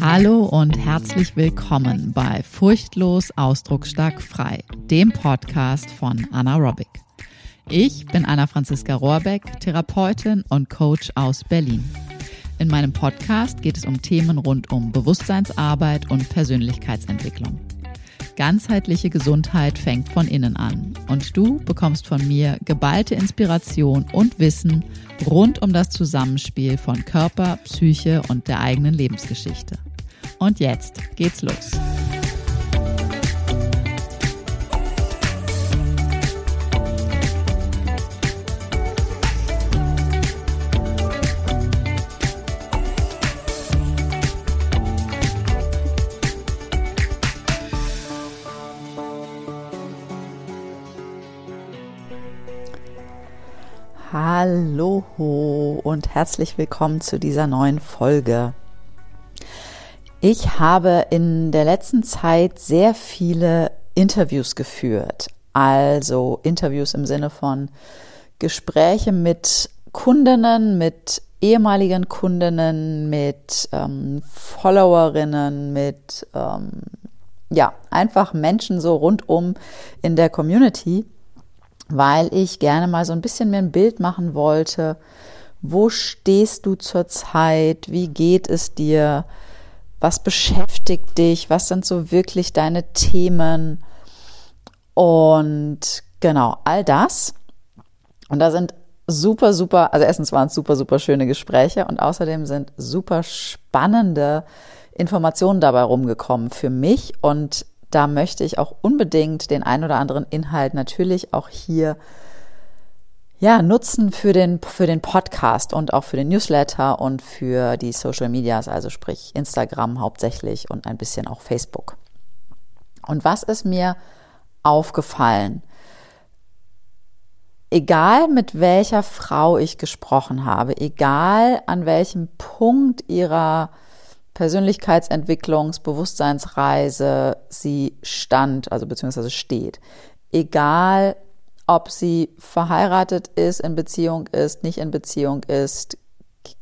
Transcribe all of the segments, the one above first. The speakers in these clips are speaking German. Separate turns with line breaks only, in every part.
Hallo und herzlich willkommen bei Furchtlos Ausdrucksstark Frei, dem Podcast von Anna Robic. Ich bin Anna Franziska Rohrbeck, Therapeutin und Coach aus Berlin. In meinem Podcast geht es um Themen rund um Bewusstseinsarbeit und Persönlichkeitsentwicklung. Ganzheitliche Gesundheit fängt von innen an und du bekommst von mir geballte Inspiration und Wissen rund um das Zusammenspiel von Körper, Psyche und der eigenen Lebensgeschichte. Und jetzt geht's los. Hallo und herzlich willkommen zu dieser neuen Folge. Ich habe in der letzten Zeit sehr viele Interviews geführt. Also Interviews im Sinne von Gespräche mit Kundinnen, mit ehemaligen Kundinnen, mit ähm, Followerinnen, mit ähm, ja, einfach Menschen so rundum in der Community weil ich gerne mal so ein bisschen mir ein Bild machen wollte. Wo stehst du zurzeit? Wie geht es dir? Was beschäftigt dich? Was sind so wirklich deine Themen? Und genau, all das. Und da sind super, super, also erstens waren es super, super schöne Gespräche und außerdem sind super spannende Informationen dabei rumgekommen für mich und da möchte ich auch unbedingt den ein oder anderen Inhalt natürlich auch hier ja, nutzen für den, für den Podcast und auch für den Newsletter und für die Social Medias, also sprich Instagram hauptsächlich und ein bisschen auch Facebook. Und was ist mir aufgefallen? Egal mit welcher Frau ich gesprochen habe, egal an welchem Punkt ihrer Persönlichkeitsentwicklungs-Bewusstseinsreise sie stand, also beziehungsweise steht. Egal, ob sie verheiratet ist, in Beziehung ist, nicht in Beziehung ist,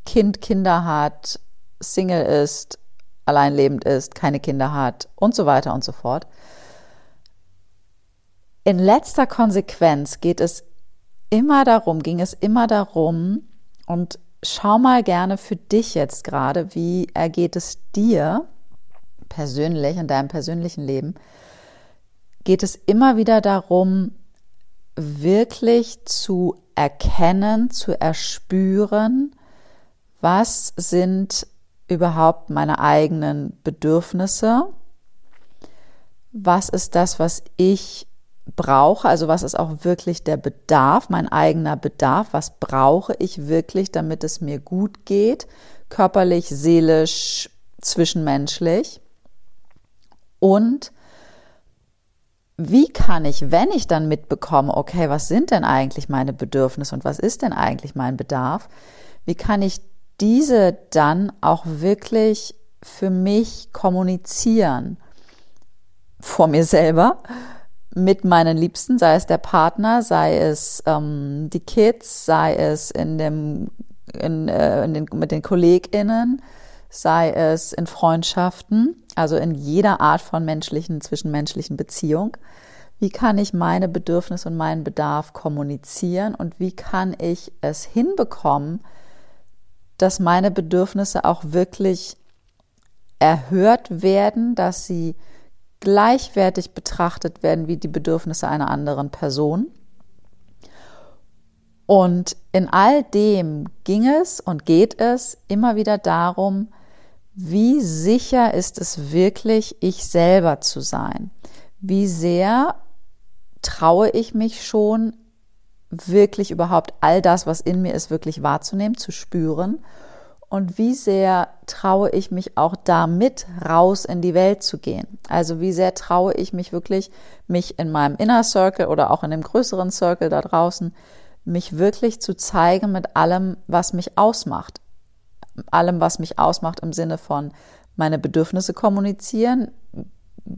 Kind, Kinder hat, Single ist, alleinlebend ist, keine Kinder hat und so weiter und so fort. In letzter Konsequenz geht es immer darum, ging es immer darum, und schau mal gerne für dich jetzt gerade, wie ergeht es dir persönlich in deinem persönlichen Leben? Geht es immer wieder darum, wirklich zu erkennen, zu erspüren, was sind überhaupt meine eigenen Bedürfnisse? Was ist das, was ich brauche, also was ist auch wirklich der Bedarf, mein eigener Bedarf, was brauche ich wirklich, damit es mir gut geht, körperlich, seelisch, zwischenmenschlich. Und wie kann ich, wenn ich dann mitbekomme, okay, was sind denn eigentlich meine Bedürfnisse und was ist denn eigentlich mein Bedarf, wie kann ich diese dann auch wirklich für mich kommunizieren vor mir selber mit meinen Liebsten, sei es der Partner, sei es ähm, die Kids, sei es in dem, in, äh, in den, mit den KollegInnen, sei es in Freundschaften, also in jeder Art von menschlichen, zwischenmenschlichen Beziehung. Wie kann ich meine Bedürfnisse und meinen Bedarf kommunizieren und wie kann ich es hinbekommen, dass meine Bedürfnisse auch wirklich erhört werden, dass sie gleichwertig betrachtet werden wie die Bedürfnisse einer anderen Person. Und in all dem ging es und geht es immer wieder darum, wie sicher ist es wirklich, ich selber zu sein? Wie sehr traue ich mich schon, wirklich überhaupt all das, was in mir ist, wirklich wahrzunehmen, zu spüren? Und wie sehr traue ich mich auch damit raus in die Welt zu gehen. Also wie sehr traue ich mich wirklich, mich in meinem Inner Circle oder auch in dem größeren Circle da draußen, mich wirklich zu zeigen mit allem, was mich ausmacht. Allem, was mich ausmacht im Sinne von meine Bedürfnisse kommunizieren,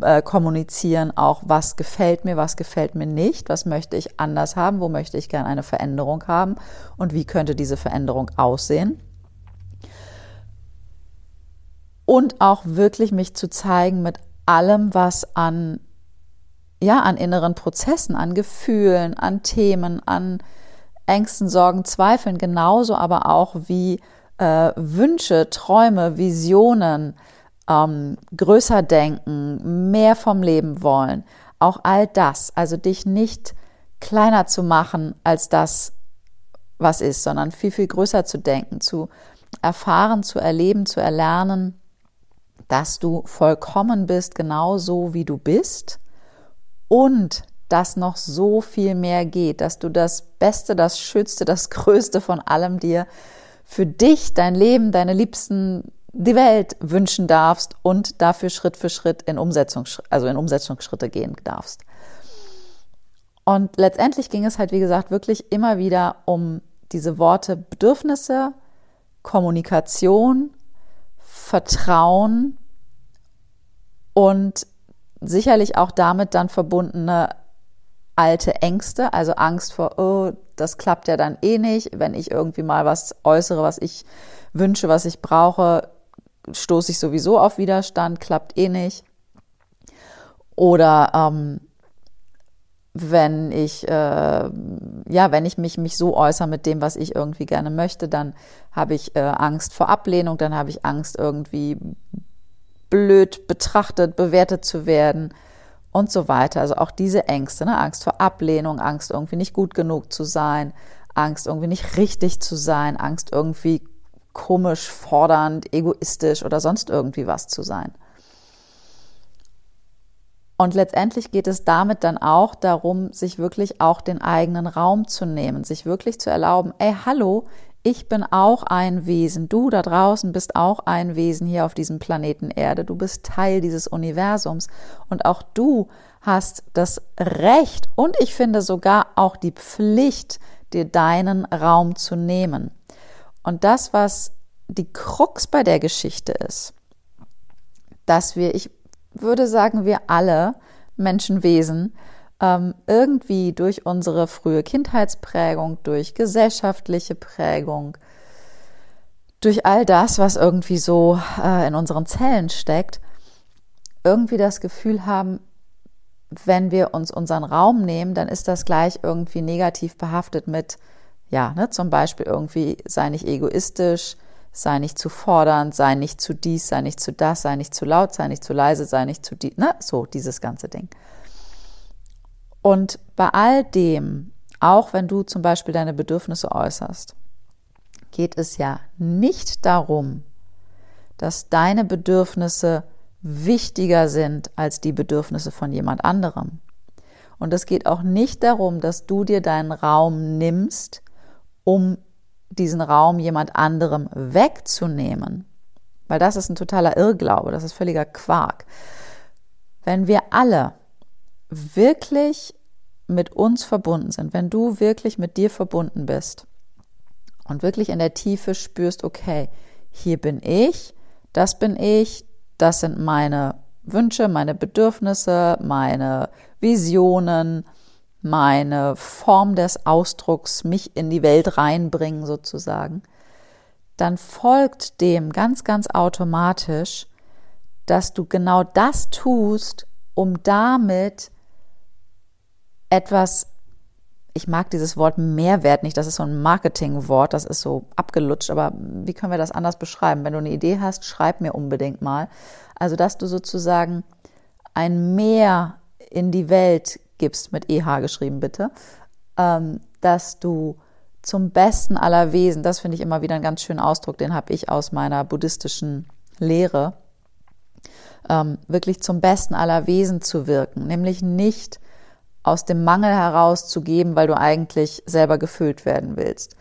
äh, kommunizieren auch, was gefällt mir, was gefällt mir nicht, was möchte ich anders haben, wo möchte ich gerne eine Veränderung haben und wie könnte diese Veränderung aussehen. Und auch wirklich mich zu zeigen mit allem, was an, ja, an inneren Prozessen, an Gefühlen, an Themen, an Ängsten, Sorgen, Zweifeln, genauso aber auch wie äh, Wünsche, Träume, Visionen, ähm, größer denken, mehr vom Leben wollen, auch all das, also dich nicht kleiner zu machen als das, was ist, sondern viel, viel größer zu denken, zu erfahren, zu erleben, zu erlernen, dass du vollkommen bist, genau so wie du bist und dass noch so viel mehr geht, dass du das Beste, das Schönste, das Größte von allem dir für dich, dein Leben, deine Liebsten, die Welt wünschen darfst und dafür Schritt für Schritt in Umsetzung, also in Umsetzungsschritte gehen darfst. Und letztendlich ging es halt, wie gesagt, wirklich immer wieder um diese Worte Bedürfnisse, Kommunikation, Vertrauen und sicherlich auch damit dann verbundene alte Ängste, also Angst vor, oh, das klappt ja dann eh nicht, wenn ich irgendwie mal was äußere, was ich wünsche, was ich brauche, stoße ich sowieso auf Widerstand, klappt eh nicht. Oder ähm, wenn ich äh, ja, wenn ich mich mich so äußere mit dem, was ich irgendwie gerne möchte, dann habe ich äh, Angst vor Ablehnung, dann habe ich Angst irgendwie blöd betrachtet, bewertet zu werden und so weiter. Also auch diese Ängste, ne? Angst vor Ablehnung, Angst irgendwie nicht gut genug zu sein, Angst irgendwie nicht richtig zu sein, Angst irgendwie komisch, fordernd, egoistisch oder sonst irgendwie was zu sein. Und letztendlich geht es damit dann auch darum, sich wirklich auch den eigenen Raum zu nehmen, sich wirklich zu erlauben, ey, hallo, ich bin auch ein Wesen, du da draußen bist auch ein Wesen hier auf diesem Planeten Erde, du bist Teil dieses Universums. Und auch du hast das Recht und ich finde sogar auch die Pflicht, dir deinen Raum zu nehmen. Und das, was die Krux bei der Geschichte ist, dass wir, ich würde sagen, wir alle Menschenwesen ähm, irgendwie durch unsere frühe Kindheitsprägung, durch gesellschaftliche Prägung, durch all das, was irgendwie so äh, in unseren Zellen steckt, irgendwie das Gefühl haben, wenn wir uns unseren Raum nehmen, dann ist das gleich irgendwie negativ behaftet mit, ja, ne, zum Beispiel irgendwie sei nicht egoistisch, sei nicht zu fordernd, sei nicht zu dies, sei nicht zu das, sei nicht zu laut, sei nicht zu leise, sei nicht zu die, ne, so dieses ganze Ding. Und bei all dem, auch wenn du zum Beispiel deine Bedürfnisse äußerst, geht es ja nicht darum, dass deine Bedürfnisse wichtiger sind als die Bedürfnisse von jemand anderem. Und es geht auch nicht darum, dass du dir deinen Raum nimmst, um diesen Raum jemand anderem wegzunehmen. Weil das ist ein totaler Irrglaube, das ist völliger Quark. Wenn wir alle wirklich mit uns verbunden sind, wenn du wirklich mit dir verbunden bist und wirklich in der Tiefe spürst, okay, hier bin ich, das bin ich, das sind meine Wünsche, meine Bedürfnisse, meine Visionen, meine Form des Ausdrucks, mich in die Welt reinbringen sozusagen, dann folgt dem ganz, ganz automatisch, dass du genau das tust, um damit etwas, ich mag dieses Wort Mehrwert nicht, das ist so ein Marketingwort, das ist so abgelutscht, aber wie können wir das anders beschreiben? Wenn du eine Idee hast, schreib mir unbedingt mal. Also, dass du sozusagen ein Mehr in die Welt gibst, mit EH geschrieben bitte, ähm, dass du zum Besten aller Wesen, das finde ich immer wieder einen ganz schönen Ausdruck, den habe ich aus meiner buddhistischen Lehre, ähm, wirklich zum Besten aller Wesen zu wirken, nämlich nicht aus dem Mangel heraus zu geben, weil du eigentlich selber gefüllt werden willst.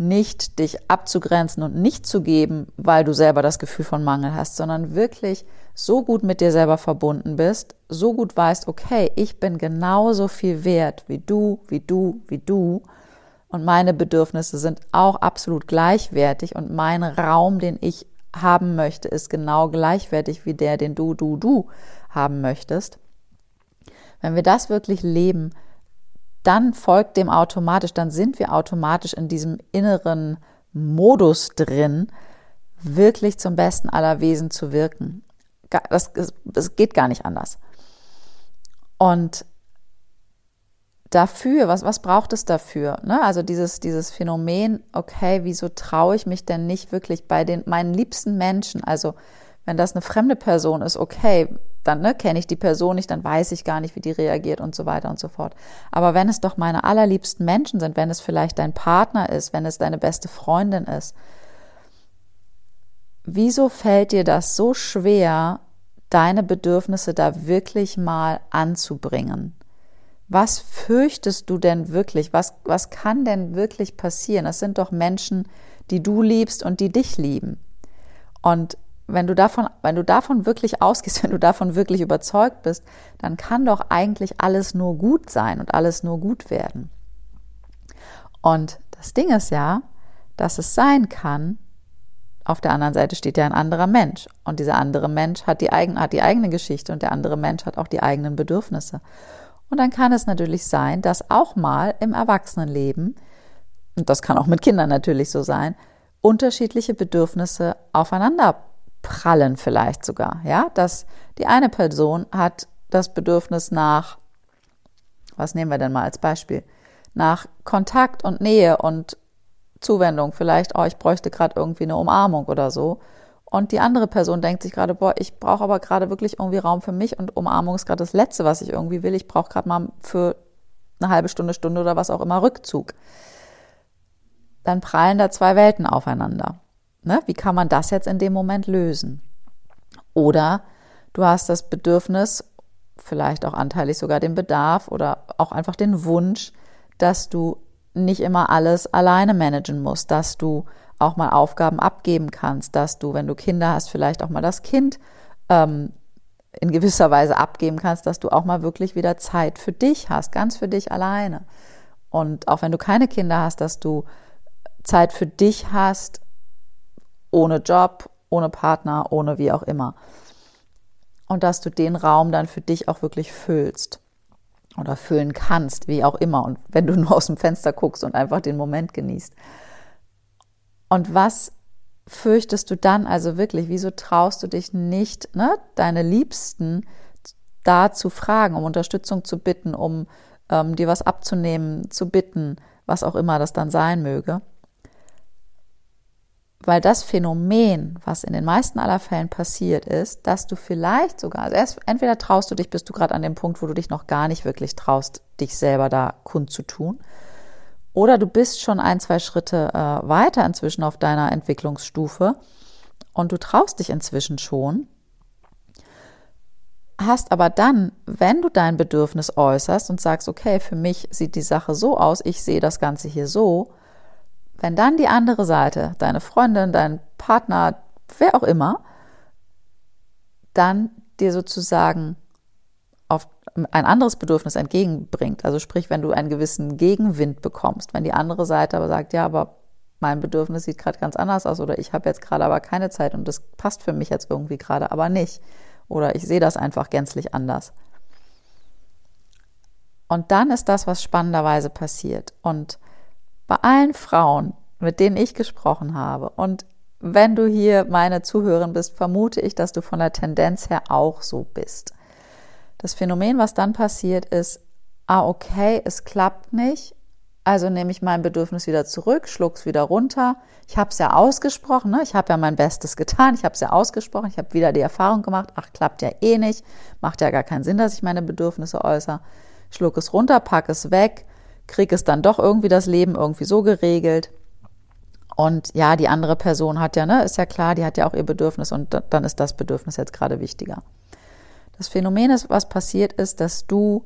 Nicht dich abzugrenzen und nicht zu geben, weil du selber das Gefühl von Mangel hast, sondern wirklich so gut mit dir selber verbunden bist, so gut weißt, okay, ich bin genauso viel wert wie du, wie du, wie du. Und meine Bedürfnisse sind auch absolut gleichwertig und mein Raum, den ich haben möchte, ist genau gleichwertig wie der, den du, du, du haben möchtest, wenn wir das wirklich leben, dann folgt dem automatisch, dann sind wir automatisch in diesem inneren Modus drin, wirklich zum Besten aller Wesen zu wirken. Das, das geht gar nicht anders. Und dafür, was, was braucht es dafür? Ne? Also dieses, dieses Phänomen, okay, wieso traue ich mich denn nicht wirklich bei den, meinen liebsten Menschen? Also wenn das eine fremde Person ist, okay, dann ne, kenne ich die Person nicht, dann weiß ich gar nicht, wie die reagiert und so weiter und so fort. Aber wenn es doch meine allerliebsten Menschen sind, wenn es vielleicht dein Partner ist, wenn es deine beste Freundin ist, wieso fällt dir das so schwer, deine Bedürfnisse da wirklich mal anzubringen? Was fürchtest du denn wirklich? Was, was kann denn wirklich passieren? Es sind doch Menschen, die du liebst und die dich lieben. Und wenn du davon, wenn du davon wirklich ausgehst, wenn du davon wirklich überzeugt bist, dann kann doch eigentlich alles nur gut sein und alles nur gut werden. Und das Ding ist ja, dass es sein kann, auf der anderen Seite steht ja ein anderer Mensch. Und dieser andere Mensch hat die, eigen, hat die eigene Geschichte und der andere Mensch hat auch die eigenen Bedürfnisse. Und dann kann es natürlich sein, dass auch mal im Erwachsenenleben, und das kann auch mit Kindern natürlich so sein, unterschiedliche Bedürfnisse aufeinander prallen vielleicht sogar, ja, dass die eine Person hat das Bedürfnis nach, was nehmen wir denn mal als Beispiel, nach Kontakt und Nähe und Zuwendung, vielleicht, oh, ich bräuchte gerade irgendwie eine Umarmung oder so. Und die andere Person denkt sich gerade, boah, ich brauche aber gerade wirklich irgendwie Raum für mich und Umarmung ist gerade das Letzte, was ich irgendwie will. Ich brauche gerade mal für eine halbe Stunde, Stunde oder was auch immer Rückzug. Dann prallen da zwei Welten aufeinander. Ne? Wie kann man das jetzt in dem Moment lösen? Oder du hast das Bedürfnis, vielleicht auch anteilig sogar den Bedarf oder auch einfach den Wunsch, dass du nicht immer alles alleine managen musst, dass du auch mal Aufgaben abgeben kannst, dass du, wenn du Kinder hast, vielleicht auch mal das Kind ähm, in gewisser Weise abgeben kannst, dass du auch mal wirklich wieder Zeit für dich hast, ganz für dich alleine. Und auch wenn du keine Kinder hast, dass du Zeit für dich hast, ohne Job, ohne Partner, ohne wie auch immer. Und dass du den Raum dann für dich auch wirklich füllst oder füllen kannst, wie auch immer. Und wenn du nur aus dem Fenster guckst und einfach den Moment genießt. Und was fürchtest du dann also wirklich? Wieso traust du dich nicht, ne, deine Liebsten da zu fragen, um Unterstützung zu bitten, um ähm, dir was abzunehmen, zu bitten, was auch immer das dann sein möge? Weil das Phänomen, was in den meisten aller Fällen passiert ist, dass du vielleicht sogar, also erst, entweder traust du dich, bist du gerade an dem Punkt, wo du dich noch gar nicht wirklich traust, dich selber da kundzutun, oder du bist schon ein, zwei Schritte äh, weiter inzwischen auf deiner Entwicklungsstufe und du traust dich inzwischen schon, hast aber dann, wenn du dein Bedürfnis äußerst und sagst, okay, für mich sieht die Sache so aus, ich sehe das Ganze hier so, wenn dann die andere Seite, deine Freundin, dein Partner, wer auch immer, dann dir sozusagen auf ein anderes Bedürfnis entgegenbringt, also sprich, wenn du einen gewissen Gegenwind bekommst, wenn die andere Seite aber sagt, ja, aber mein Bedürfnis sieht gerade ganz anders aus oder ich habe jetzt gerade aber keine Zeit und das passt für mich jetzt irgendwie gerade aber nicht oder ich sehe das einfach gänzlich anders. Und dann ist das, was spannenderweise passiert. Und bei allen Frauen, mit denen ich gesprochen habe, und wenn du hier meine Zuhörerin bist, vermute ich, dass du von der Tendenz her auch so bist. Das Phänomen, was dann passiert, ist, ah, okay, es klappt nicht, also nehme ich mein Bedürfnis wieder zurück, schluck's wieder runter. Ich habe es ja ausgesprochen, ne? ich habe ja mein Bestes getan, ich habe es ja ausgesprochen, ich habe wieder die Erfahrung gemacht, ach, klappt ja eh nicht, macht ja gar keinen Sinn, dass ich meine Bedürfnisse äußere. Schluck es runter, pack es weg, krieg es dann doch irgendwie das Leben irgendwie so geregelt. Und ja, die andere Person hat ja, ne, ist ja klar, die hat ja auch ihr Bedürfnis und dann ist das Bedürfnis jetzt gerade wichtiger. Das Phänomen ist, was passiert ist, dass du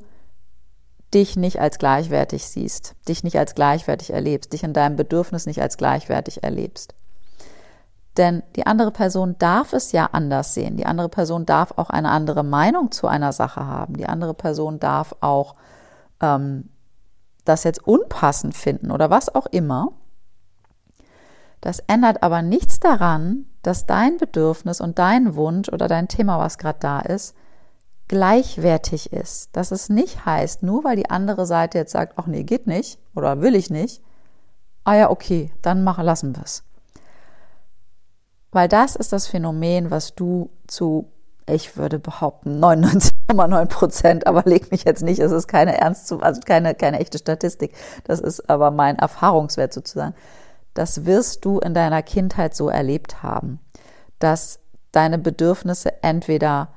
dich nicht als gleichwertig siehst, dich nicht als gleichwertig erlebst, dich in deinem Bedürfnis nicht als gleichwertig erlebst. Denn die andere Person darf es ja anders sehen. Die andere Person darf auch eine andere Meinung zu einer Sache haben. Die andere Person darf auch ähm, das jetzt unpassend finden oder was auch immer. Das ändert aber nichts daran, dass dein Bedürfnis und dein Wunsch oder dein Thema, was gerade da ist, gleichwertig ist. Dass es nicht heißt, nur weil die andere Seite jetzt sagt, ach nee, geht nicht oder will ich nicht, ah ja, okay, dann mach, lassen wir es. Weil das ist das Phänomen, was du zu, ich würde behaupten, 99,9 Prozent, aber leg mich jetzt nicht, es ist keine ernst, also keine, keine echte Statistik. Das ist aber mein Erfahrungswert sozusagen. Das wirst du in deiner Kindheit so erlebt haben, dass deine Bedürfnisse entweder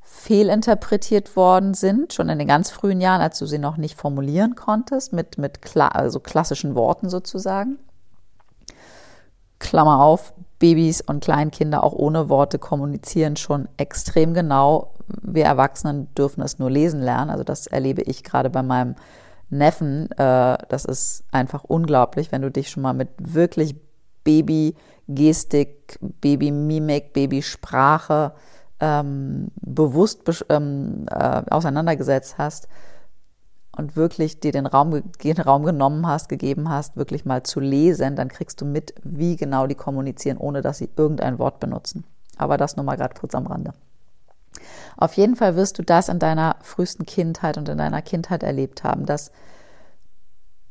fehlinterpretiert worden sind, schon in den ganz frühen Jahren, als du sie noch nicht formulieren konntest, mit, mit klar, also klassischen Worten sozusagen. Klammer auf, Babys und Kleinkinder auch ohne Worte kommunizieren schon extrem genau. Wir Erwachsenen dürfen es nur lesen lernen. Also das erlebe ich gerade bei meinem Neffen. Äh, das ist einfach unglaublich, wenn du dich schon mal mit wirklich Baby-Gestik, Baby-Mimik, Babysprache ähm, bewusst ähm, äh, auseinandergesetzt hast und wirklich dir den Raum, den Raum genommen hast, gegeben hast, wirklich mal zu lesen, dann kriegst du mit, wie genau die kommunizieren, ohne dass sie irgendein Wort benutzen. Aber das nur mal gerade kurz am Rande. Auf jeden Fall wirst du das in deiner frühesten Kindheit und in deiner Kindheit erlebt haben, dass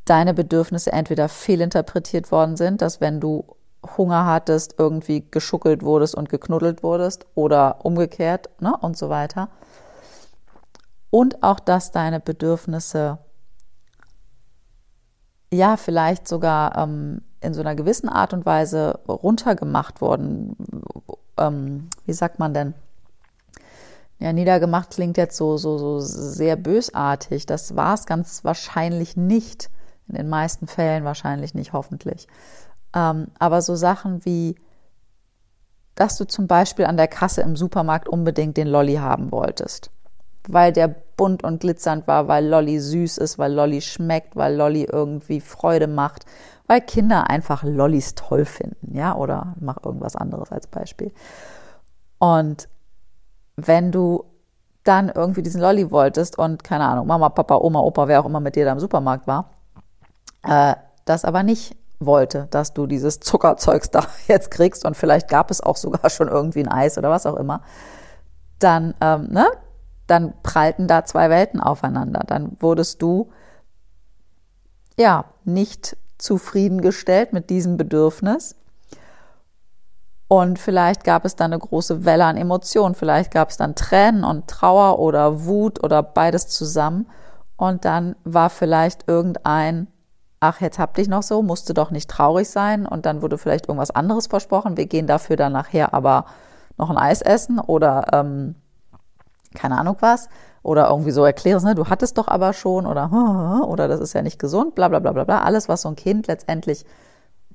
deine Bedürfnisse entweder fehlinterpretiert worden sind, dass wenn du Hunger hattest, irgendwie geschuckelt wurdest und geknuddelt wurdest oder umgekehrt ne, und so weiter. Und auch, dass deine Bedürfnisse ja vielleicht sogar ähm, in so einer gewissen Art und Weise runtergemacht wurden. Ähm, wie sagt man denn? Ja, niedergemacht klingt jetzt so, so, so sehr bösartig. Das war es ganz wahrscheinlich nicht. In den meisten Fällen wahrscheinlich nicht, hoffentlich. Ähm, aber so Sachen wie, dass du zum Beispiel an der Kasse im Supermarkt unbedingt den Lolli haben wolltest, weil der bunt und glitzernd war, weil Lolli süß ist, weil Lolli schmeckt, weil Lolli irgendwie Freude macht, weil Kinder einfach Lollis toll finden, ja, oder mach irgendwas anderes als Beispiel. Und wenn du dann irgendwie diesen Lolli wolltest und keine Ahnung, Mama, Papa, Oma, Opa, wer auch immer mit dir da im Supermarkt war, äh, das aber nicht wollte, dass du dieses Zuckerzeugs da jetzt kriegst und vielleicht gab es auch sogar schon irgendwie ein Eis oder was auch immer, dann, ähm, ne, dann prallten da zwei Welten aufeinander. Dann wurdest du ja nicht zufriedengestellt mit diesem Bedürfnis. Und vielleicht gab es dann eine große Welle an Emotionen, vielleicht gab es dann Tränen und Trauer oder Wut oder beides zusammen. Und dann war vielleicht irgendein ach, jetzt hab dich noch so, musst du doch nicht traurig sein und dann wurde vielleicht irgendwas anderes versprochen. Wir gehen dafür dann nachher aber noch ein Eis essen oder ähm, keine Ahnung was. Oder irgendwie so erklärst, ne, du hattest doch aber schon oder oder das ist ja nicht gesund, bla bla bla bla bla. Alles, was so ein Kind letztendlich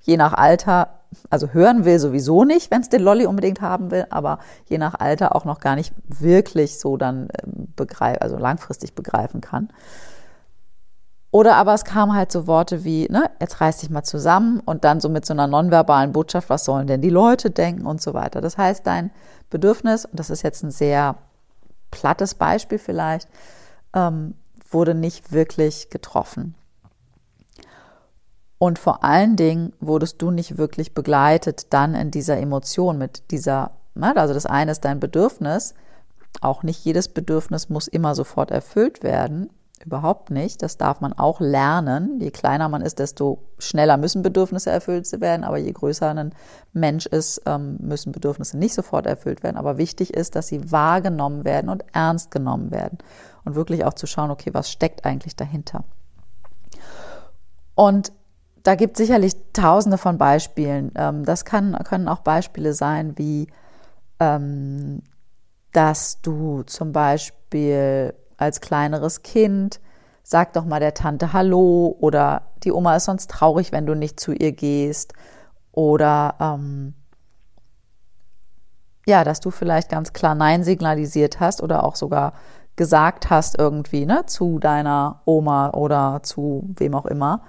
je nach Alter, also hören will sowieso nicht, wenn es den Lolly unbedingt haben will, aber je nach Alter auch noch gar nicht wirklich so dann ähm, begreif, also langfristig begreifen kann. Oder aber es kamen halt so Worte wie, ne, jetzt reiß dich mal zusammen und dann so mit so einer nonverbalen Botschaft, was sollen denn die Leute denken und so weiter. Das heißt, dein Bedürfnis, und das ist jetzt ein sehr plattes Beispiel vielleicht, ähm, wurde nicht wirklich getroffen. Und vor allen Dingen wurdest du nicht wirklich begleitet dann in dieser Emotion mit dieser, ne, also das eine ist dein Bedürfnis, auch nicht jedes Bedürfnis muss immer sofort erfüllt werden. Überhaupt nicht. Das darf man auch lernen. Je kleiner man ist, desto schneller müssen Bedürfnisse erfüllt werden. Aber je größer ein Mensch ist, ähm, müssen Bedürfnisse nicht sofort erfüllt werden. Aber wichtig ist, dass sie wahrgenommen werden und ernst genommen werden. Und wirklich auch zu schauen, okay, was steckt eigentlich dahinter? Und da gibt es sicherlich tausende von Beispielen. Ähm, das kann, können auch Beispiele sein, wie, ähm, dass du zum Beispiel als kleineres Kind, sag doch mal der Tante Hallo oder die Oma ist sonst traurig, wenn du nicht zu ihr gehst. Oder ähm, ja, dass du vielleicht ganz klar Nein signalisiert hast oder auch sogar gesagt hast irgendwie ne, zu deiner Oma oder zu wem auch immer,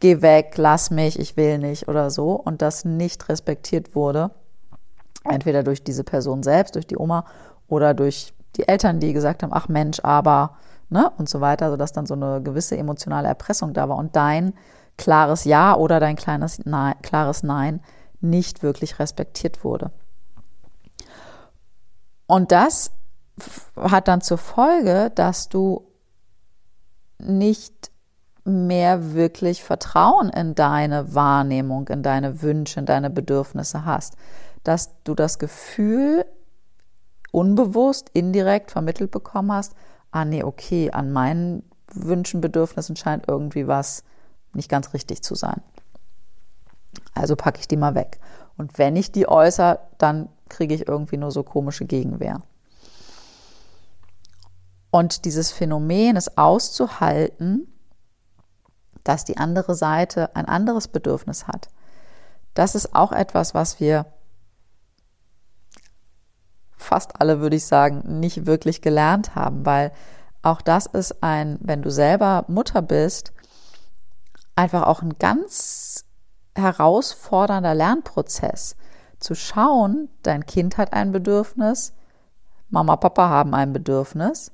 geh weg, lass mich, ich will nicht oder so. Und das nicht respektiert wurde, entweder durch diese Person selbst, durch die Oma oder durch die Eltern, die gesagt haben, ach Mensch, aber, ne, und so weiter, sodass dann so eine gewisse emotionale Erpressung da war und dein klares Ja oder dein kleines Nein, klares Nein nicht wirklich respektiert wurde. Und das hat dann zur Folge, dass du nicht mehr wirklich Vertrauen in deine Wahrnehmung, in deine Wünsche, in deine Bedürfnisse hast. Dass du das Gefühl unbewusst, indirekt vermittelt bekommen hast, ah nee, okay, an meinen Wünschen, Bedürfnissen scheint irgendwie was nicht ganz richtig zu sein. Also packe ich die mal weg. Und wenn ich die äußere, dann kriege ich irgendwie nur so komische Gegenwehr. Und dieses Phänomen, es auszuhalten, dass die andere Seite ein anderes Bedürfnis hat, das ist auch etwas, was wir fast alle, würde ich sagen, nicht wirklich gelernt haben, weil auch das ist ein, wenn du selber Mutter bist, einfach auch ein ganz herausfordernder Lernprozess. Zu schauen, dein Kind hat ein Bedürfnis, Mama, Papa haben ein Bedürfnis.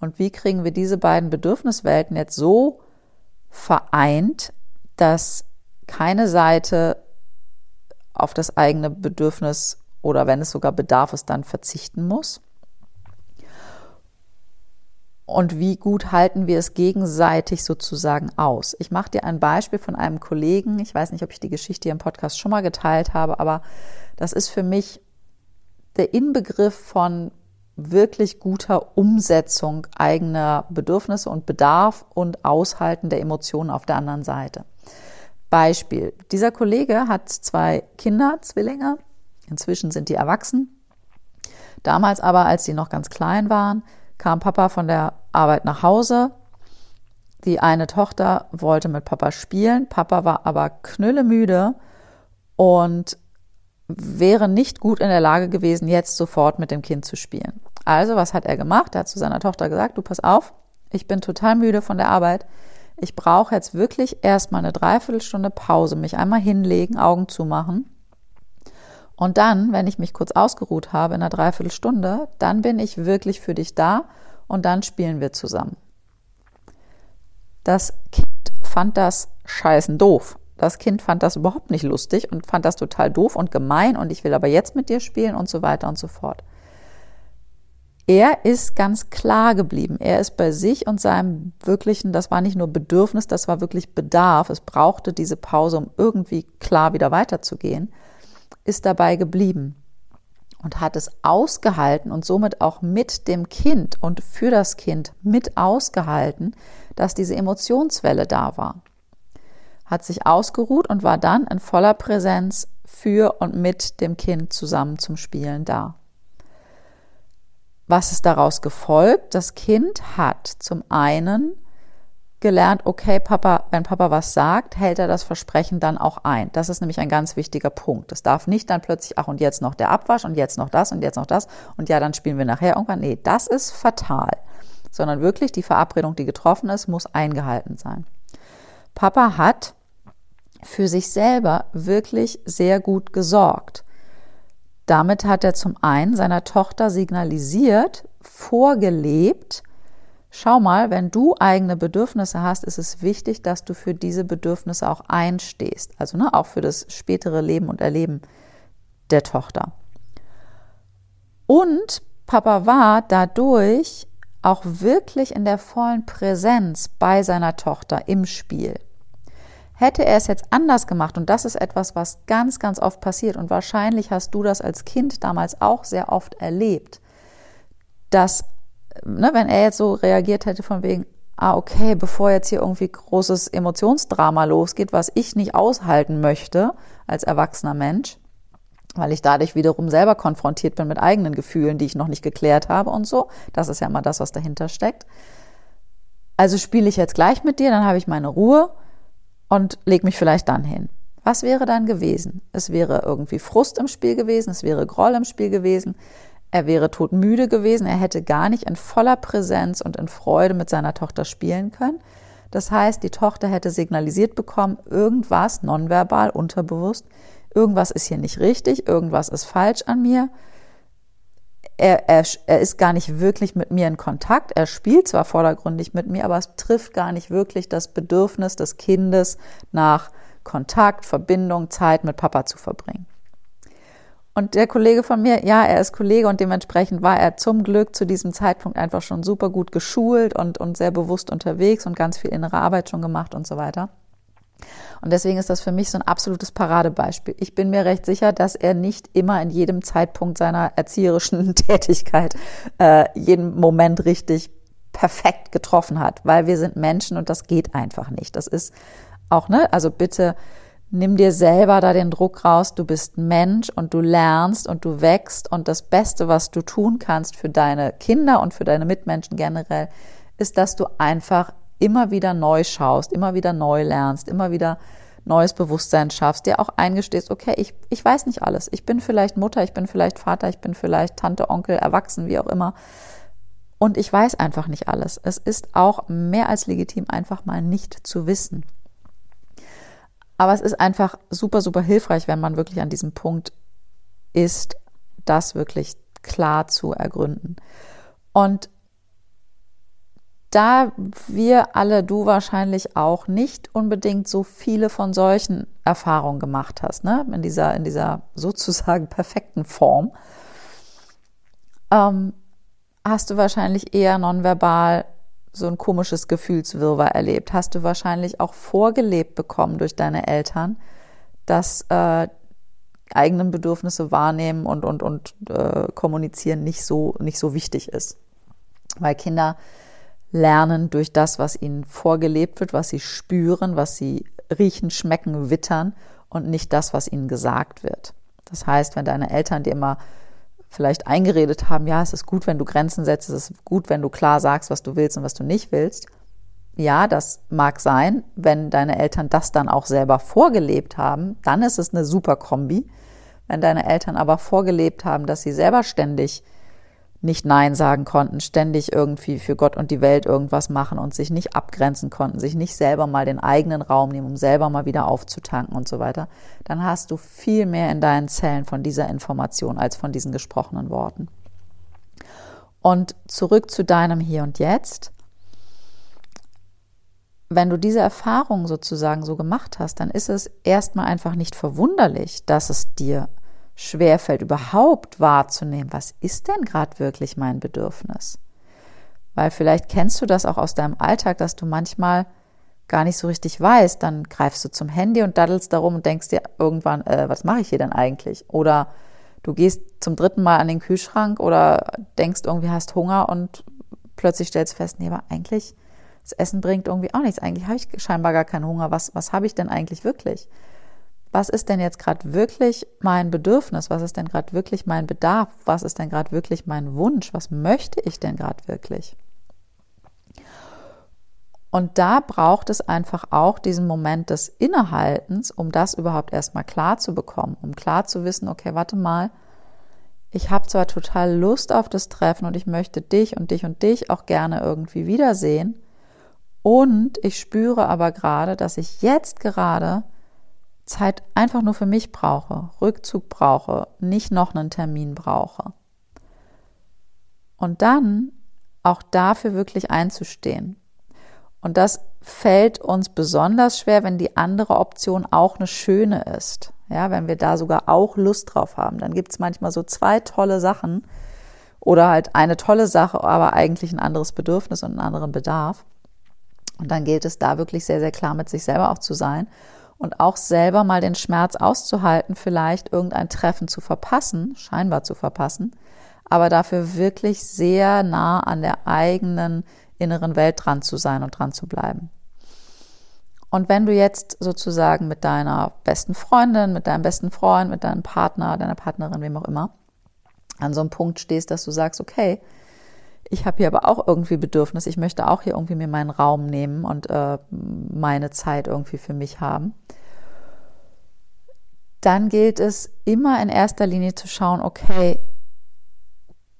Und wie kriegen wir diese beiden Bedürfniswelten jetzt so vereint, dass keine Seite auf das eigene Bedürfnis oder wenn es sogar Bedarf ist, dann verzichten muss? Und wie gut halten wir es gegenseitig sozusagen aus? Ich mache dir ein Beispiel von einem Kollegen. Ich weiß nicht, ob ich die Geschichte hier im Podcast schon mal geteilt habe, aber das ist für mich der Inbegriff von wirklich guter Umsetzung eigener Bedürfnisse und Bedarf und Aushalten der Emotionen auf der anderen Seite. Beispiel. Dieser Kollege hat zwei Kinder, Zwillinge, Inzwischen sind die erwachsen. Damals aber, als die noch ganz klein waren, kam Papa von der Arbeit nach Hause. Die eine Tochter wollte mit Papa spielen. Papa war aber knüllemüde und wäre nicht gut in der Lage gewesen, jetzt sofort mit dem Kind zu spielen. Also, was hat er gemacht? Er hat zu seiner Tochter gesagt, du pass auf, ich bin total müde von der Arbeit. Ich brauche jetzt wirklich erstmal eine Dreiviertelstunde Pause, mich einmal hinlegen, Augen zumachen und dann, wenn ich mich kurz ausgeruht habe in einer Dreiviertelstunde, dann bin ich wirklich für dich da und dann spielen wir zusammen. Das Kind fand das scheißen doof. Das Kind fand das überhaupt nicht lustig und fand das total doof und gemein und ich will aber jetzt mit dir spielen und so weiter und so fort. Er ist ganz klar geblieben. Er ist bei sich und seinem wirklichen, das war nicht nur Bedürfnis, das war wirklich Bedarf. Es brauchte diese Pause, um irgendwie klar wieder weiterzugehen ist dabei geblieben und hat es ausgehalten und somit auch mit dem Kind und für das Kind mit ausgehalten, dass diese Emotionswelle da war. Hat sich ausgeruht und war dann in voller Präsenz für und mit dem Kind zusammen zum Spielen da. Was ist daraus gefolgt? Das Kind hat zum einen gelernt, okay, Papa, wenn Papa was sagt, hält er das Versprechen dann auch ein. Das ist nämlich ein ganz wichtiger Punkt. Es darf nicht dann plötzlich, ach und jetzt noch der Abwasch und jetzt noch das und jetzt noch das und ja, dann spielen wir nachher irgendwann. Nee, das ist fatal. Sondern wirklich die Verabredung, die getroffen ist, muss eingehalten sein. Papa hat für sich selber wirklich sehr gut gesorgt. Damit hat er zum einen seiner Tochter signalisiert, vorgelebt, Schau mal, wenn du eigene Bedürfnisse hast, ist es wichtig, dass du für diese Bedürfnisse auch einstehst. Also ne, auch für das spätere Leben und Erleben der Tochter. Und Papa war dadurch auch wirklich in der vollen Präsenz bei seiner Tochter im Spiel. Hätte er es jetzt anders gemacht, und das ist etwas, was ganz, ganz oft passiert, und wahrscheinlich hast du das als Kind damals auch sehr oft erlebt, dass ne, wenn er jetzt so reagiert hätte von wegen, ah, okay, bevor jetzt hier irgendwie großes Emotionsdrama losgeht, was ich nicht aushalten möchte als erwachsener Mensch, weil ich dadurch wiederum selber konfrontiert bin mit eigenen Gefühlen, die ich noch nicht geklärt habe und so. Das ist ja immer das, was dahinter steckt. Also spiele ich jetzt gleich mit dir, dann habe ich meine Ruhe und leg mich vielleicht dann hin. Was wäre dann gewesen? Es wäre irgendwie Frust im Spiel gewesen, es wäre Groll im Spiel gewesen, er wäre todmüde gewesen, er hätte gar nicht in voller Präsenz und in Freude mit seiner Tochter spielen können. Das heißt, die Tochter hätte signalisiert bekommen, irgendwas nonverbal, unterbewusst, irgendwas ist hier nicht richtig, irgendwas ist falsch an mir. Er, er, er ist gar nicht wirklich mit mir in Kontakt. Er spielt zwar vordergründig mit mir, aber es trifft gar nicht wirklich das Bedürfnis des Kindes nach Kontakt, Verbindung, Zeit mit Papa zu verbringen. Und der Kollege von mir, ja, er ist Kollege und dementsprechend war er zum Glück zu diesem Zeitpunkt einfach schon super gut geschult und, und sehr bewusst unterwegs und ganz viel innere Arbeit schon gemacht und so weiter. Und deswegen ist das für mich so ein absolutes Paradebeispiel. Ich bin mir recht sicher, dass er nicht immer in jedem Zeitpunkt seiner erzieherischen Tätigkeit äh, jeden Moment richtig perfekt getroffen hat, weil wir sind Menschen und das geht einfach nicht. Das ist auch, ne, also bitte nimm dir selber da den Druck raus. Du bist Mensch und du lernst und du wächst und das Beste, was du tun kannst für deine Kinder und für deine Mitmenschen generell, ist, dass du einfach immer wieder neu schaust, immer wieder neu lernst, immer wieder neues Bewusstsein schaffst, dir auch eingestehst, okay, ich, ich weiß nicht alles. Ich bin vielleicht Mutter, ich bin vielleicht Vater, ich bin vielleicht Tante, Onkel, Erwachsen, wie auch immer. Und ich weiß einfach nicht alles. Es ist auch mehr als legitim, einfach mal nicht zu wissen. Aber es ist einfach super, super hilfreich, wenn man wirklich an diesem Punkt ist, das wirklich klar zu ergründen. Und da wir alle, du wahrscheinlich auch nicht unbedingt so viele von solchen Erfahrungen gemacht hast, ne? in, dieser, in dieser sozusagen perfekten Form, ähm, hast du wahrscheinlich eher nonverbal so ein komisches Gefühlswirrwarr erlebt. Hast du wahrscheinlich auch vorgelebt bekommen durch deine Eltern, dass äh, eigenen Bedürfnisse wahrnehmen und, und, und äh, kommunizieren nicht so, nicht so wichtig ist. Weil Kinder lernen durch das, was ihnen vorgelebt wird, was sie spüren, was sie riechen, schmecken, wittern und nicht das, was ihnen gesagt wird. Das heißt, wenn deine Eltern dir immer vielleicht eingeredet haben, ja, es ist gut, wenn du Grenzen setzt, es ist gut, wenn du klar sagst, was du willst und was du nicht willst. Ja, das mag sein, wenn deine Eltern das dann auch selber vorgelebt haben, dann ist es eine super Kombi. Wenn deine Eltern aber vorgelebt haben, dass sie selber ständig nicht Nein sagen konnten, ständig irgendwie für Gott und die Welt irgendwas machen und sich nicht abgrenzen konnten, sich nicht selber mal den eigenen Raum nehmen, um selber mal wieder aufzutanken und so weiter, dann hast du viel mehr in deinen Zellen von dieser Information als von diesen gesprochenen Worten. Und zurück zu deinem Hier und Jetzt. Wenn du diese Erfahrung sozusagen so gemacht hast, dann ist es erstmal einfach nicht verwunderlich, dass es dir schwerfällt, überhaupt wahrzunehmen, was ist denn gerade wirklich mein Bedürfnis? Weil vielleicht kennst du das auch aus deinem Alltag, dass du manchmal gar nicht so richtig weißt, dann greifst du zum Handy und daddelst darum und denkst dir irgendwann, äh, was mache ich hier denn eigentlich? Oder du gehst zum dritten Mal an den Kühlschrank oder denkst irgendwie hast Hunger und plötzlich stellst fest, nee, aber eigentlich das Essen bringt irgendwie auch nichts. Eigentlich habe ich scheinbar gar keinen Hunger. Was, was habe ich denn eigentlich wirklich? Was ist denn jetzt gerade wirklich mein Bedürfnis? Was ist denn gerade wirklich mein Bedarf? Was ist denn gerade wirklich mein Wunsch? Was möchte ich denn gerade wirklich? Und da braucht es einfach auch diesen Moment des Innehaltens, um das überhaupt erstmal klar zu bekommen, um klar zu wissen, okay, warte mal, ich habe zwar total Lust auf das Treffen und ich möchte dich und dich und dich auch gerne irgendwie wiedersehen. Und ich spüre aber gerade, dass ich jetzt gerade Zeit einfach nur für mich brauche, Rückzug brauche, nicht noch einen Termin brauche. Und dann auch dafür wirklich einzustehen. Und das fällt uns besonders schwer, wenn die andere Option auch eine schöne ist. Ja, wenn wir da sogar auch Lust drauf haben. Dann gibt es manchmal so zwei tolle Sachen oder halt eine tolle Sache, aber eigentlich ein anderes Bedürfnis und einen anderen Bedarf. Und dann gilt es da wirklich sehr, sehr klar mit sich selber auch zu sein und auch selber mal den Schmerz auszuhalten, vielleicht irgendein Treffen zu verpassen, scheinbar zu verpassen, aber dafür wirklich sehr nah an der eigenen inneren Welt dran zu sein und dran zu bleiben. Und wenn du jetzt sozusagen mit deiner besten Freundin, mit deinem besten Freund, mit deinem Partner, deiner Partnerin, wem auch immer, an so einem Punkt stehst, dass du sagst, okay, ich habe hier aber auch irgendwie Bedürfnis, ich möchte auch hier irgendwie mir meinen Raum nehmen und äh, meine Zeit irgendwie für mich haben. Dann gilt es immer in erster Linie zu schauen, okay,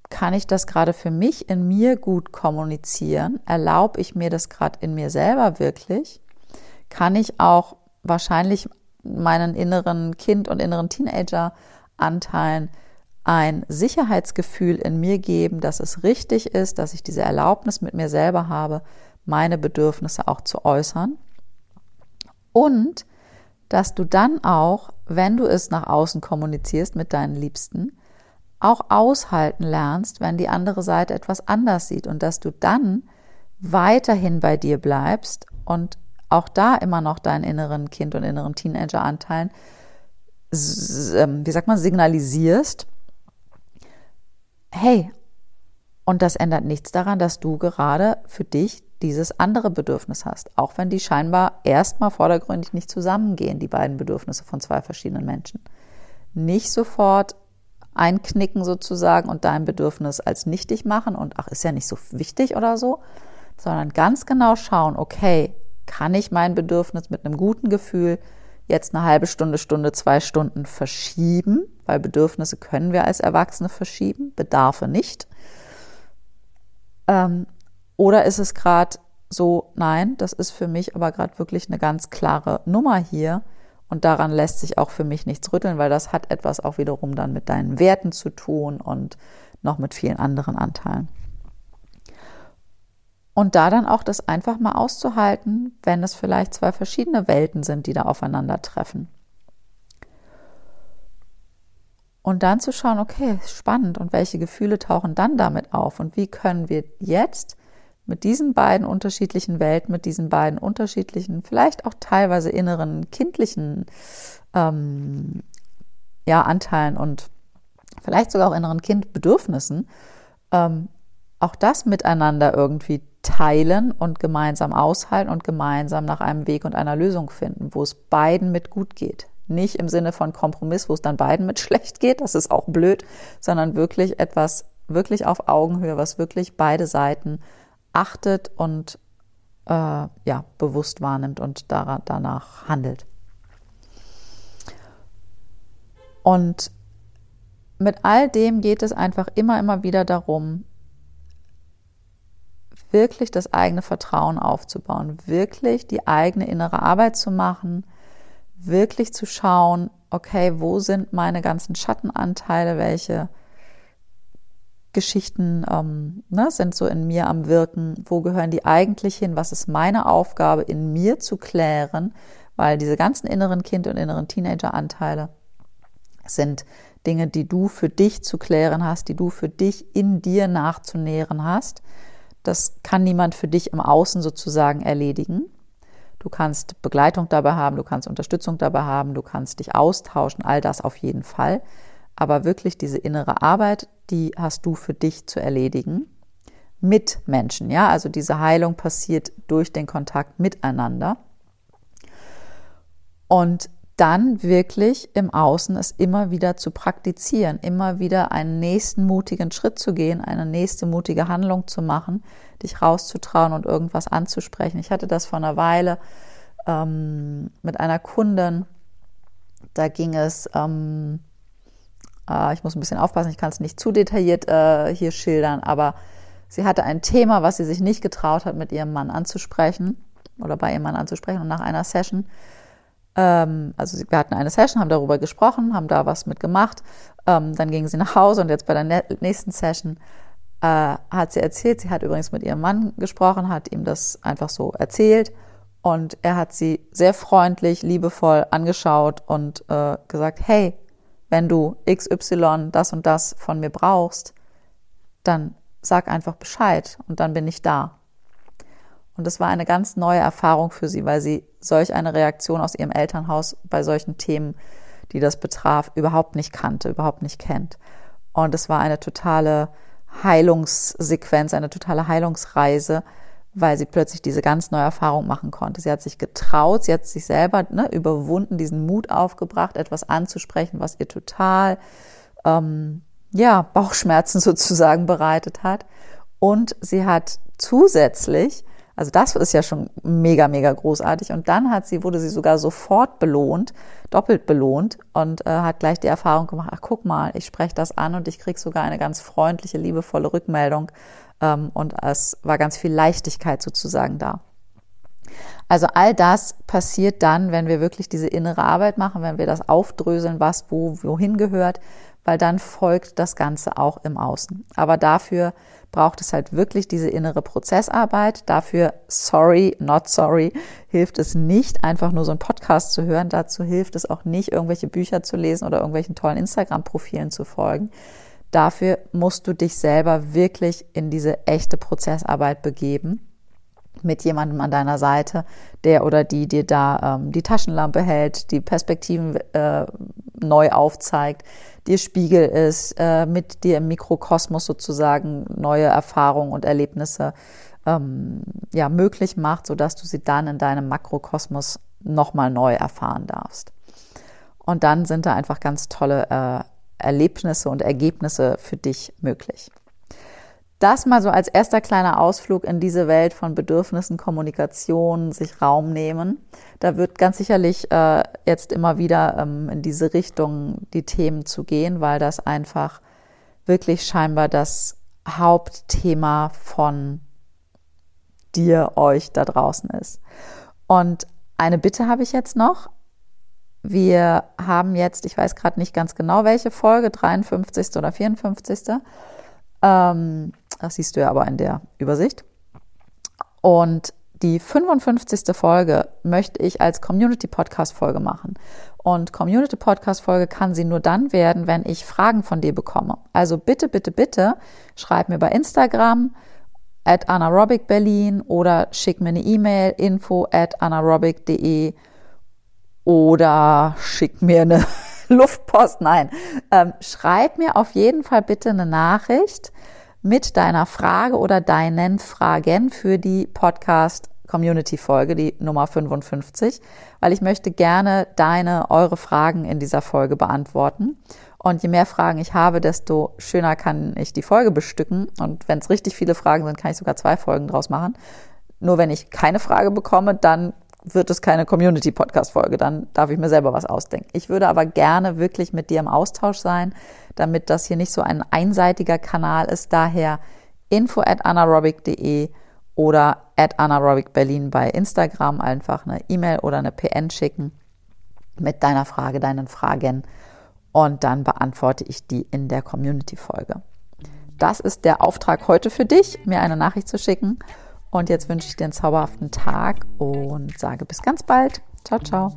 kann ich das gerade für mich in mir gut kommunizieren? Erlaube ich mir das gerade in mir selber wirklich? Kann ich auch wahrscheinlich meinen inneren Kind und inneren Teenager-Anteilen ein Sicherheitsgefühl in mir geben, dass es richtig ist, dass ich diese Erlaubnis mit mir selber habe, meine Bedürfnisse auch zu äußern. Und dass du dann auch, wenn du es nach außen kommunizierst mit deinen Liebsten, auch aushalten lernst, wenn die andere Seite etwas anders sieht und dass du dann weiterhin bei dir bleibst und auch da immer noch deinen inneren Kind und inneren Teenager-Anteilen, ähm, wie sagt man, signalisierst, hey, und das ändert nichts daran, dass du gerade für dich dieses andere Bedürfnis hast, auch wenn die scheinbar erstmal vordergründig nicht zusammengehen, die beiden Bedürfnisse von zwei verschiedenen Menschen. Nicht sofort einknicken sozusagen und dein Bedürfnis als nichtig machen und ach, ist ja nicht so wichtig oder so, sondern ganz genau schauen, okay, kann ich mein Bedürfnis mit einem guten Gefühl jetzt eine halbe Stunde, Stunde, zwei Stunden verschieben, weil Bedürfnisse können wir als Erwachsene verschieben, Bedarfe nicht. Ähm, oder ist es gerade so, nein, das ist für mich aber gerade wirklich eine ganz klare Nummer hier und daran lässt sich auch für mich nichts rütteln, weil das hat etwas auch wiederum dann mit deinen Werten zu tun und noch mit vielen anderen Anteilen. Und da dann auch das einfach mal auszuhalten, wenn es vielleicht zwei verschiedene Welten sind, die da aufeinandertreffen. Und dann zu schauen, okay, spannend, und welche Gefühle tauchen dann damit auf? Und wie können wir jetzt mit diesen beiden unterschiedlichen Welten, mit diesen beiden unterschiedlichen, vielleicht auch teilweise inneren kindlichen ähm, ja, Anteilen und vielleicht sogar auch inneren Kindbedürfnissen, ähm, auch das miteinander irgendwie teilen und gemeinsam aushalten und gemeinsam nach einem Weg und einer Lösung finden, wo es beiden mit gut geht. Nicht im Sinne von Kompromiss, wo es dann beiden mit schlecht geht, das ist auch blöd, sondern wirklich etwas wirklich auf Augenhöhe, was wirklich beide Seiten achtet und äh, ja, bewusst wahrnimmt und daran, danach handelt. Und mit all dem geht es einfach immer, immer wieder darum, wirklich das eigene Vertrauen aufzubauen, wirklich die eigene innere Arbeit zu machen, wirklich zu schauen, okay, wo sind meine ganzen Schattenanteile, welche Geschichten ähm, ne, sind so in mir am Wirken, wo gehören die eigentlich hin, was ist meine Aufgabe in mir zu klären, weil diese ganzen inneren Kind- und inneren Teenager-Anteile sind Dinge, die du für dich zu klären hast, die du für dich in dir nachzunähren hast. Das kann niemand für dich im Außen sozusagen erledigen. Du kannst Begleitung dabei haben, du kannst Unterstützung dabei haben, du kannst dich austauschen, all das auf jeden Fall. Aber wirklich diese innere Arbeit, die hast du für dich zu erledigen mit Menschen. Ja, also diese Heilung passiert durch den Kontakt miteinander. Und dann wirklich im Außen es immer wieder zu praktizieren, immer wieder einen nächsten mutigen Schritt zu gehen, eine nächste mutige Handlung zu machen, dich rauszutrauen und irgendwas anzusprechen. Ich hatte das vor einer Weile ähm, mit einer Kundin, da ging es, ähm, äh, ich muss ein bisschen aufpassen, ich kann es nicht zu detailliert äh, hier schildern, aber sie hatte ein Thema, was sie sich nicht getraut hat, mit ihrem Mann anzusprechen oder bei ihrem Mann anzusprechen und nach einer Session also wir hatten eine Session, haben darüber gesprochen, haben da was mitgemacht. Ähm, dann ging sie nach Hause und jetzt bei der nächsten Session äh, hat sie erzählt, sie hat übrigens mit ihrem Mann gesprochen, hat ihm das einfach so erzählt und er hat sie sehr freundlich, liebevoll angeschaut und äh, gesagt, hey, wenn du XY das und das von mir brauchst, dann sag einfach Bescheid und dann bin ich da. Und das war eine ganz neue Erfahrung für sie, weil sie solch eine Reaktion aus ihrem Elternhaus bei solchen Themen, die das betraf, überhaupt nicht kannte, überhaupt nicht kennt. Und es war eine totale Heilungssequenz, eine totale Heilungsreise, weil sie plötzlich diese ganz neue Erfahrung machen konnte. Sie hat sich getraut, sie hat sich selber ne, überwunden, diesen Mut aufgebracht, etwas anzusprechen, was ihr total ähm, ja Bauchschmerzen sozusagen bereitet hat. Und sie hat zusätzlich also das ist ja schon mega, mega großartig. Und dann hat sie, wurde sie sogar sofort belohnt, doppelt belohnt und äh, hat gleich die Erfahrung gemacht, ach guck mal, ich spreche das an und ich krieg sogar eine ganz freundliche, liebevolle Rückmeldung. Ähm, und es war ganz viel Leichtigkeit sozusagen da. Also all das passiert dann, wenn wir wirklich diese innere Arbeit machen, wenn wir das aufdröseln, was wo wohin gehört, weil dann folgt das Ganze auch im Außen. Aber dafür braucht es halt wirklich diese innere Prozessarbeit. Dafür, sorry, not sorry, hilft es nicht, einfach nur so einen Podcast zu hören. Dazu hilft es auch nicht, irgendwelche Bücher zu lesen oder irgendwelchen tollen Instagram-Profilen zu folgen. Dafür musst du dich selber wirklich in diese echte Prozessarbeit begeben mit jemandem an deiner Seite, der oder die dir da ähm, die Taschenlampe hält, die Perspektiven äh, neu aufzeigt, dir Spiegel ist, äh, mit dir im Mikrokosmos sozusagen neue Erfahrungen und Erlebnisse ähm, ja, möglich macht, sodass du sie dann in deinem Makrokosmos nochmal neu erfahren darfst. Und dann sind da einfach ganz tolle äh, Erlebnisse und Ergebnisse für dich möglich. Das mal so als erster kleiner Ausflug in diese Welt von Bedürfnissen, Kommunikation, sich Raum nehmen. Da wird ganz sicherlich äh, jetzt immer wieder ähm, in diese Richtung die Themen zu gehen, weil das einfach wirklich scheinbar das Hauptthema von dir, euch da draußen ist. Und eine Bitte habe ich jetzt noch. Wir haben jetzt, ich weiß gerade nicht ganz genau welche Folge, 53. oder 54. Ähm, das siehst du ja aber in der Übersicht. Und die 55. Folge möchte ich als Community Podcast Folge machen. Und Community Podcast Folge kann sie nur dann werden, wenn ich Fragen von dir bekomme. Also bitte, bitte, bitte schreib mir bei Instagram at anaerobic oder schick mir eine E-Mail info at anaerobic.de oder schick mir eine Luftpost. Nein, ähm, schreib mir auf jeden Fall bitte eine Nachricht mit deiner Frage oder deinen Fragen für die Podcast Community Folge, die Nummer 55, weil ich möchte gerne deine, eure Fragen in dieser Folge beantworten. Und je mehr Fragen ich habe, desto schöner kann ich die Folge bestücken. Und wenn es richtig viele Fragen sind, kann ich sogar zwei Folgen draus machen. Nur wenn ich keine Frage bekomme, dann wird es keine Community-Podcast-Folge, dann darf ich mir selber was ausdenken. Ich würde aber gerne wirklich mit dir im Austausch sein, damit das hier nicht so ein einseitiger Kanal ist. Daher info at anaerobic.de oder at anaerobicberlin bei Instagram einfach eine E-Mail oder eine PN schicken mit deiner Frage, deinen Fragen und dann beantworte ich die in der Community-Folge. Das ist der Auftrag heute für dich, mir eine Nachricht zu schicken und jetzt wünsche ich dir einen zauberhaften Tag und sage bis ganz bald. Ciao, ciao.